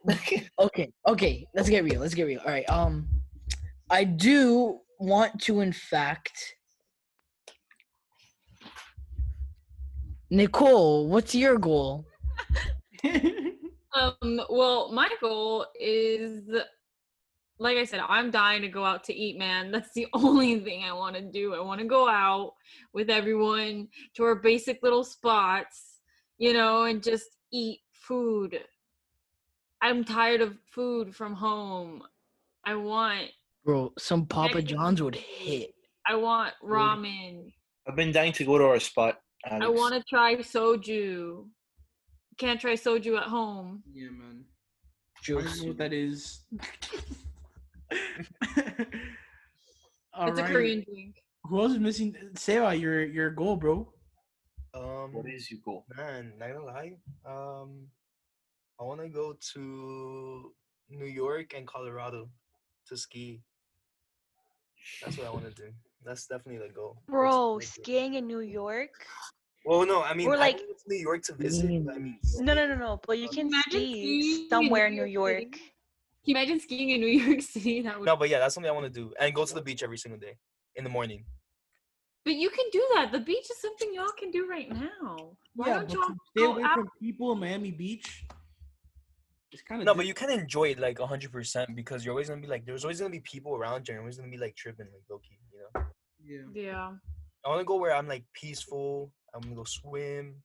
okay, okay. Let's get real. Let's get real. All right. Um, I do want to, in fact. Nicole, what's your goal? Um, well, my goal is like I said, I'm dying to go out to eat, man. That's the only thing I want to do. I want to go out with everyone to our basic little spots, you know, and just eat food. I'm tired of food from home. I want Bro, some Papa John's would hit. I want ramen. I've been dying to go to our spot. Alex. I want to try soju. Can't try soju at home. yeah, man. I don't know what that is. it's a Korean drink. Who else is missing? Seba, your your goal, bro. Um, What is your goal? man? Not gonna lie. Um, I want to go to New York and Colorado to ski. That's what I want to do. That's definitely the goal. Bro, skiing in New York? Well, no, I mean, Or I like- went to New York to visit. but I mean, Mm. No, no, no, no. But you Um, can Imagine ski somewhere in New New York York. Can you imagine skiing in New York City? That would. no, but yeah, that's something I want to do, and go to the beach every single day in the morning. But you can do that. The beach is something y'all can do right now. Why yeah, don't y'all stay go away out? from people in Miami Beach. It's kind of No, but you can enjoy it like hundred percent because you're always gonna be like, there's always gonna be people around you, and you're always gonna be like tripping, like low key, you know. yeah. Yeah. I want to go where I'm like peaceful. I'm gonna go swim,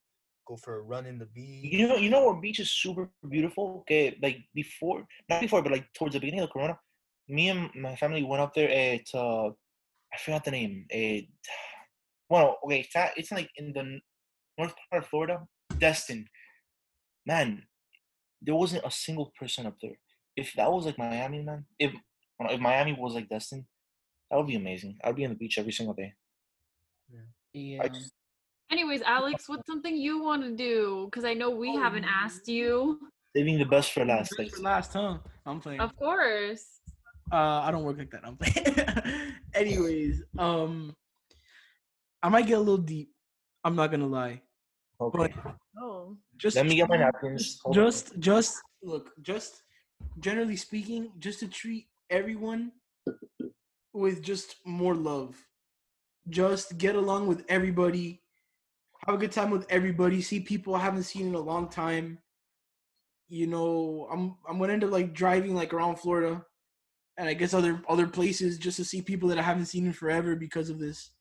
go for a run in the beach. You know, you know where beach is super beautiful. Okay, like before, not before, but like towards the beginning of Corona, me and my family went up there at uh, I forgot the name. Uh, well, okay, it's, not, it's like in the north part of Florida, Destin. Man, there wasn't a single person up there. If that was like Miami, man, if if Miami was like Destin, that would be amazing. I'd be on the beach every single day. Yeah. I just, Anyways, Alex, what's something you want to do? Because I know we haven't asked you. saving the best for last. Best for last, huh? I'm playing. Of course. Uh, I don't work like that. I'm playing. Anyways, um, I might get a little deep. I'm not gonna lie. okay. Oh. Just Let me get my napkins. Just, on. just, just look. Just generally speaking, just to treat everyone with just more love. Just get along with everybody. Have a good time with everybody. See people I haven't seen in a long time. You know, I'm I'm gonna end up like driving like around Florida, and I guess other other places just to see people that I haven't seen in forever because of this.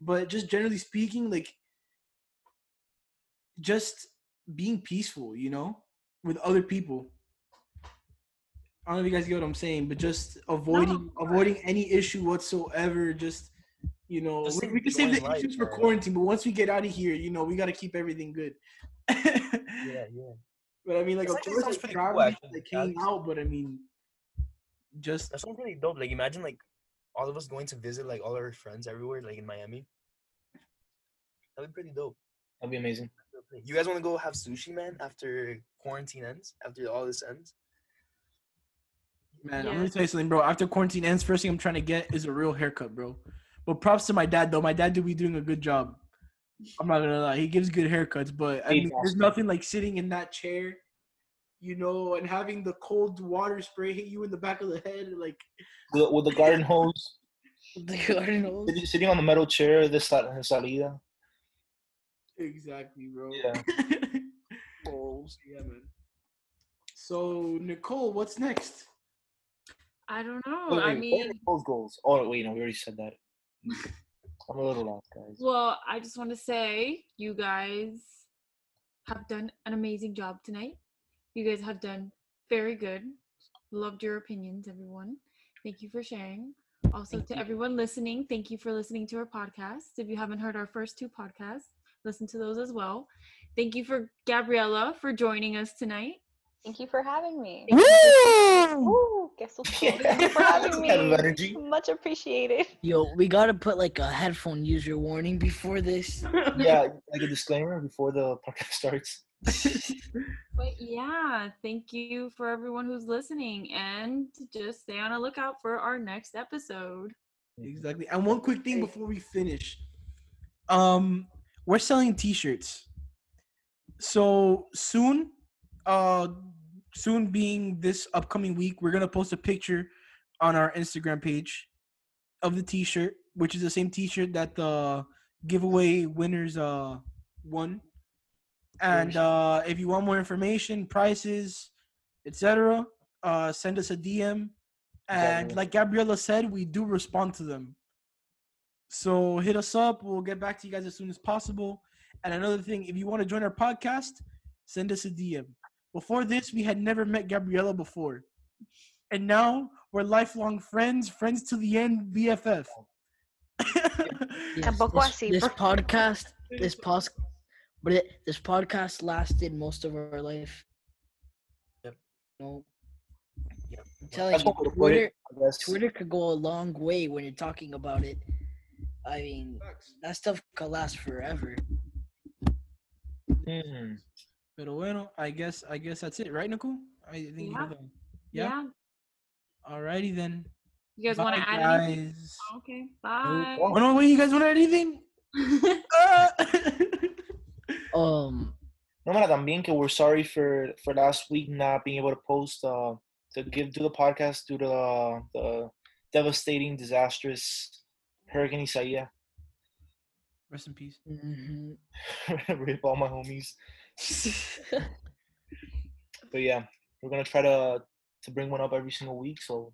But just generally speaking, like just being peaceful, you know, with other people. I don't know if you guys get what I'm saying, but just avoiding avoiding any issue whatsoever. Just you know, Just we, we can save the life, issues for man. quarantine, but once we get out of here, you know, we got to keep everything good. Yeah, yeah. But I mean, like, This of actually course, sounds like, pretty cool, traveling, actually, like hanging out. But I mean, just That sounds really dope. Like imagine like all of us going to visit like all our friends everywhere, like in Miami. That'd be pretty dope. That'd be amazing. You guys want to go have sushi, man, after quarantine ends? After all this ends? Man, I'm gonna tell you something, bro. After quarantine ends, first thing I'm trying to get is a real haircut, bro. But props to my dad, though. My dad do be doing a good job. I'm not gonna lie, he gives good haircuts. But I mean, there's nothing like sitting in that chair, you know, and having the cold water spray hit you in the back of the head, like With, with the garden hose, The Cardinals. sitting, sitting on the metal chair, the sal- the salida. Exactly, bro. Yeah. Balls. Yeah, man. So Nicole, what's next? I don't know. Wait, I wait, what are mean, those goals. Oh wait, no, we already said that. I'm a little lost, guys. well, I just want to say you guys have done an amazing job tonight. You guys have done very good. Loved your opinions, everyone. Thank you for sharing. Also, Thank to you. everyone listening, thank you for listening to our podcast. If you haven't heard our first two podcasts, listen to those as well. Thank you for Gabriella for joining us tonight. Thank you for having me. Woo! Ooh, guess what's Thank you for having me. Much appreciated. Yo, we gotta put like a headphone user warning before this. Yeah, like a disclaimer before the podcast starts. But yeah, thank you for everyone who's listening and just stay on a lookout for our next episode. Exactly. And one quick thing before we finish. Um, we're selling t-shirts. So soon, uh soon being this upcoming week, we're gonna post a picture on our Instagram page of the t-shirt, which is the same t-shirt that the giveaway winners uh won. And uh if you want more information, prices, etc., uh send us a DM. And like Gabriella said, we do respond to them. So hit us up. We'll get back to you guys as soon as possible. And another thing, if you want to join our podcast, send us a DM. Before this, we had never met Gabriella before. And now we're lifelong friends, friends to the end, BFF. Yes, Tampoco this, this podcast, this pos, but it, this podcast lasted most of our life. Yep. No. I'm telling you, what we'll put Twitter, it. I guess. Twitter could go a long way when you're talking about it. I mean, that stuff could last forever. Hmm. Pero bueno, I guess I guess that's it, right, Nicole? I think Yeah. have a- Yeah. Yeah. Alrighty then. You guys want to add anything? guys. Okay. Bye. Oh, no, wait, you guys want to add anything? Uh, Um, No, mira, también que we're sorry for for last week not being able to post uh to give do the podcast due to the, the devastating, disastrous Hurricane Isaias. Rest in peace. mhm. Rip all my homies. But yeah, we're gonna try to to bring one up every single week. So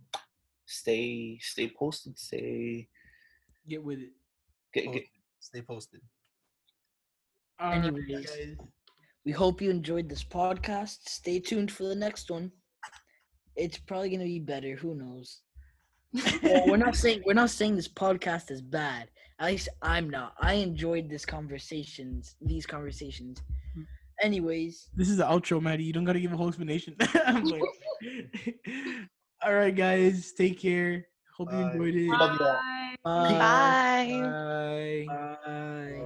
stay stay posted. Stay Get with it. get, get Stay posted. Anyways. guys. we hope you enjoyed this podcast. Stay tuned for the next one. It's probably gonna be better. Who knows? Well, we're not saying we're not saying this podcast is bad. At least I'm not. I enjoyed this conversations, these conversations. Mm. Anyways, This is the outro, Maddie. You don't gotta give a whole explanation. I'm like- All right, guys. Take care. Hope you enjoyed it. Love you all. Bye. bye. Bye. Bye. Bye.